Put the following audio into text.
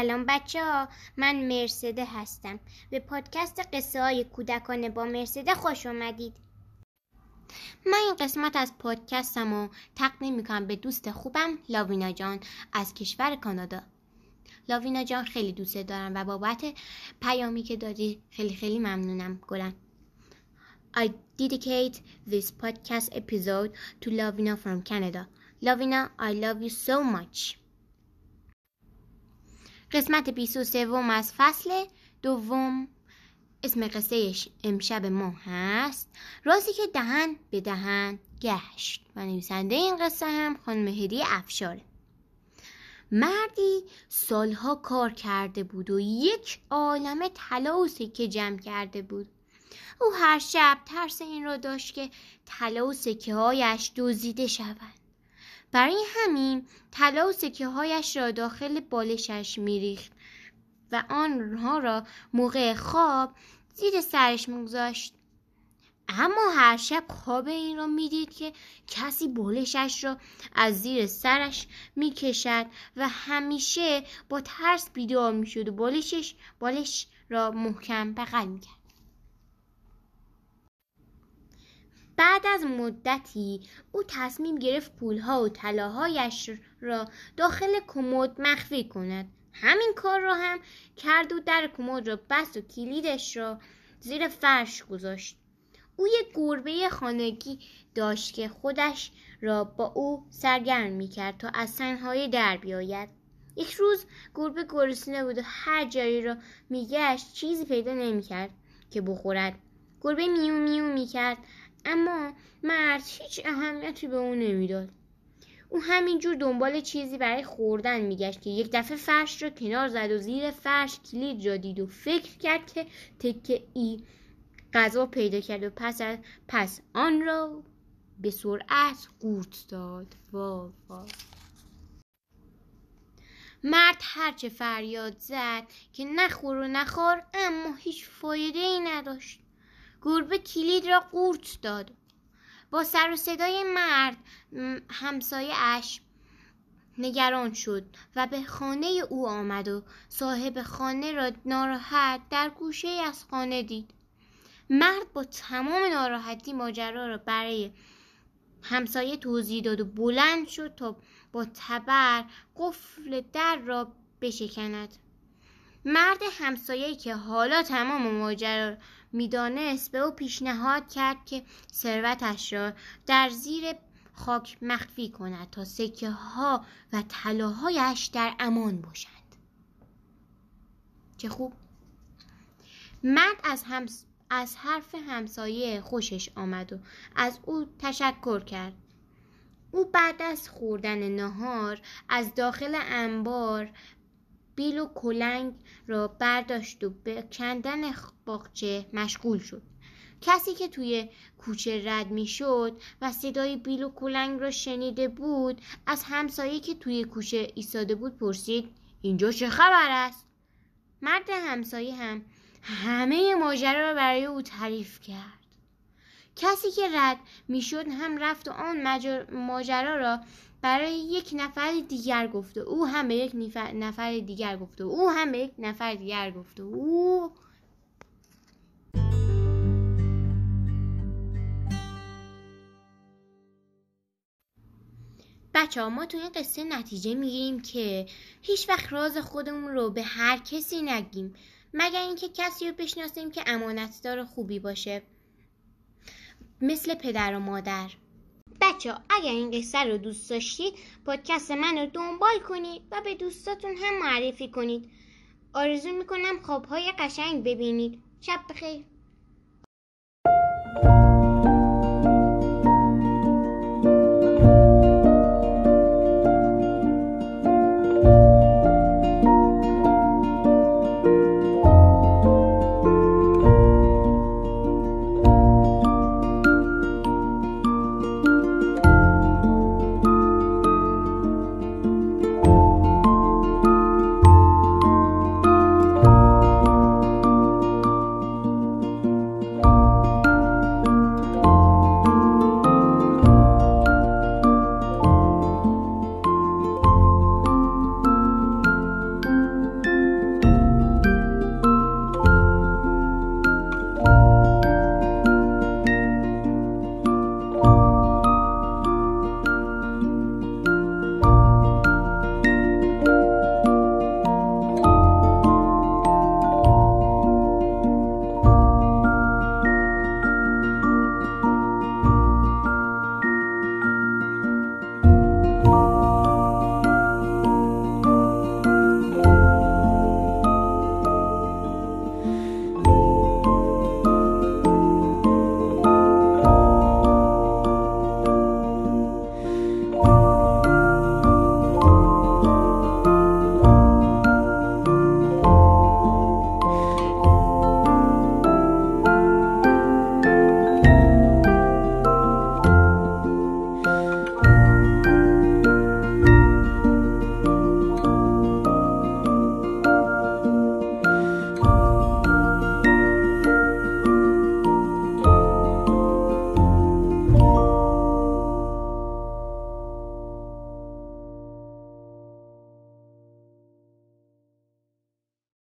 سلام بچه ها من مرسده هستم. به پادکست قصه های کودکانه با مرسده خوش اومدید. من این قسمت از پادکستم رو تقدیم می‌کنم به دوست خوبم لاوینا جان از کشور کانادا. لاوینا جان خیلی دوست دارم و بابت پیامی که دادی خیلی خیلی ممنونم. گلم. I dedicate this podcast episode to Lavina from Canada. Lavina, I love you so much. قسمت 23 از فصل دوم اسم قصه امشب ما هست. رازی که دهن به دهن گشت. و نویسنده این قصه هم خانم هدی افشاره مردی سالها کار کرده بود و یک عالم طلا و سکه جمع کرده بود. او هر شب ترس این را داشت که طلا و سکه هایش دزدیده شود. برای همین طلا و سکه هایش را داخل بالشش میریخت و آنها را موقع خواب زیر سرش میگذاشت. اما هر شب خواب این را می‌دید که کسی بالشش را از زیر سرش می‌کشد و همیشه با ترس بیدار می‌شد و بالشش بالش را محکم بغل می‌کرد. بعد از مدتی او تصمیم گرفت پولها و طلاهایش را داخل کمد مخفی کند. همین کار را هم کرد و در کمد را بست و کلیدش را زیر فرش گذاشت. او یک گربه خانگی داشت که خودش را با او سرگرم می کرد تا از تنهایی در بیاید. یک روز گربه گرسنه بود و هر جایی را میگشت چیزی پیدا نمی‌کرد که بخورد. گربه میو میو می‌کرد اما مرد هیچ اهمیتی به او نمی‌داد. او همینجور دنبال چیزی برای خوردن میگشت که یک دفعه فرش را کنار زد و زیر فرش کلید را دید و فکر کرد که تکه ای غذا پیدا کرد و پس, پس آن را به سرعت قورت داد. وا وا مرد هرچه فریاد زد که نخور و نخور اما هیچ فایده ای نداشت. گربه کلید را قورت داد. با سر و صدای مرد همسایه اش نگران شد و به خانه او آمد و صاحب خانه را ناراحت در گوشه از خانه دید. مرد با تمام ناراحتی ماجرا را برای همسایه توضیح داد و بلند شد تا با تبر قفل در را بشکند. مرد همسایه که حالا تمام ماجرا می‌دانست به او پیشنهاد کرد که ثروتش را در زیر خاک مخفی کند تا سکه ها و طلاهایش در امان باشند. چه خوب! مرد از, همس... از حرف همسایه خوشش آمد و از او تشکر کرد. او بعد از خوردن نهار از داخل انبار بیل و کلنگ را برداشت و به کندن باغچه مشغول شد. کسی که توی کوچه رد می شد و صدای بیل و کلنگ را شنیده بود از همسایه که توی کوچه ایستاده بود پرسید اینجا چه خبر است؟ مرد همسایه هم همه ماجرا را برای او تعریف کرد. کسی که رد می‌شد هم رفت و آن ماجرا را برای یک نفر دیگر گفته او هم به یک نفر دیگر گفته او هم به یک نفر دیگر گفته او بچه ها ما تو این قصه نتیجه می‌گیریم که هیچ وقت راز خودمون رو به هر کسی نگیم مگر اینکه کسی رو بشناسیم که امانتدار خوبی باشه. مثل پدر و مادر. بچه اگر این قصه رو دوست داشتید پادکست من رو دنبال کنید و به دوستاتون هم معرفی کنید. آرزو می‌کنم خوابهای قشنگ ببینید. شب بخیر.